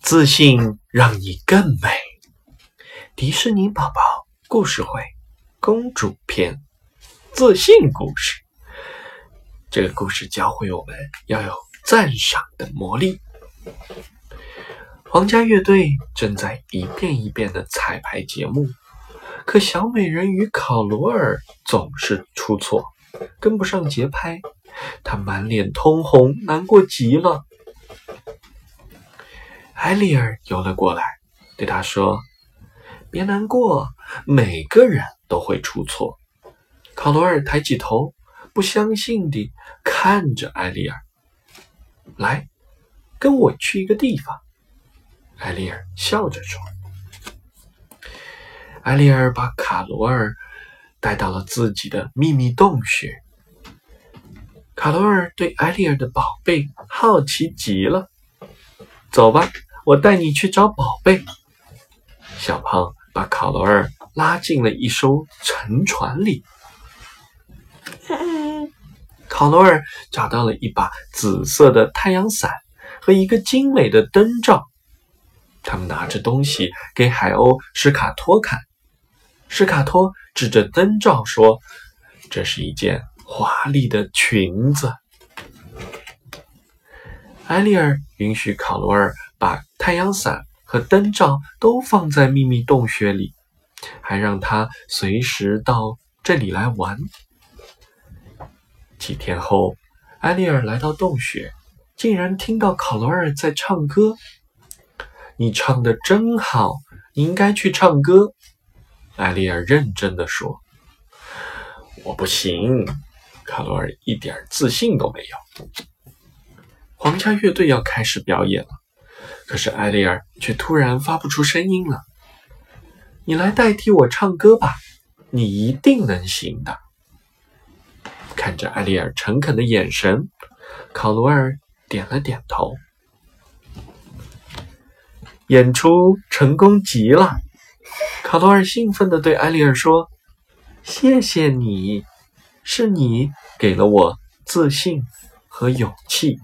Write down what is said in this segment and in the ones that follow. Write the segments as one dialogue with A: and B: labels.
A: 自信让你更美。迪士尼宝宝故事会公主篇自信故事。这个故事教会我们要有赞赏的魔力。皇家乐队正在一遍一遍的彩排节目，可小美人鱼考罗尔总是出错，跟不上节拍，她满脸通红，难过极了。艾丽尔游了过来，对他说：“别难过，每个人都会出错。”考罗尔抬起头，不相信地看着艾丽尔。“来，跟我去一个地方。”艾丽尔笑着说。艾丽尔把卡罗尔带到了自己的秘密洞穴。卡罗尔对艾丽尔的宝贝好奇极了。“走吧。”我带你去找宝贝。小胖把卡罗尔拉进了一艘沉船里。卡罗尔找到了一把紫色的太阳伞和一个精美的灯罩。他们拿着东西给海鸥史卡托看。史卡托指着灯罩说：“这是一件华丽的裙子。”埃利尔允许卡罗尔。把太阳伞和灯罩都放在秘密洞穴里，还让他随时到这里来玩。几天后，艾丽尔来到洞穴，竟然听到卡罗尔在唱歌。你唱的真好，你应该去唱歌。艾丽尔认真的说：“我不行。”卡罗尔一点自信都没有。皇家乐队要开始表演了。可是艾丽尔却突然发不出声音了。你来代替我唱歌吧，你一定能行的。看着艾丽尔诚恳的眼神，考罗尔点了点头。演出成功极了，卡罗尔兴奋地对艾丽尔说：“谢谢你，是你给了我自信和勇气。”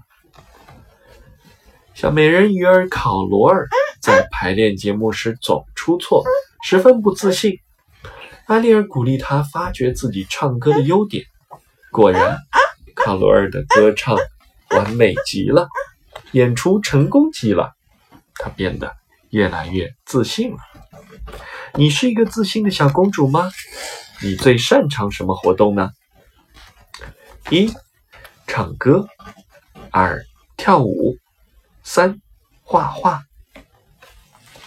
A: 小美人鱼儿考罗尔在排练节目时总出错，十分不自信。艾丽尔鼓励他发掘自己唱歌的优点。果然，考罗尔的歌唱完美极了，演出成功极了，他变得越来越自信了。你是一个自信的小公主吗？你最擅长什么活动呢？一、唱歌；二、跳舞。三，画画。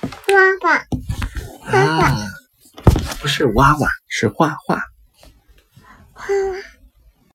B: 画画，画画，
A: 不是娃娃，是画画。
B: 画画。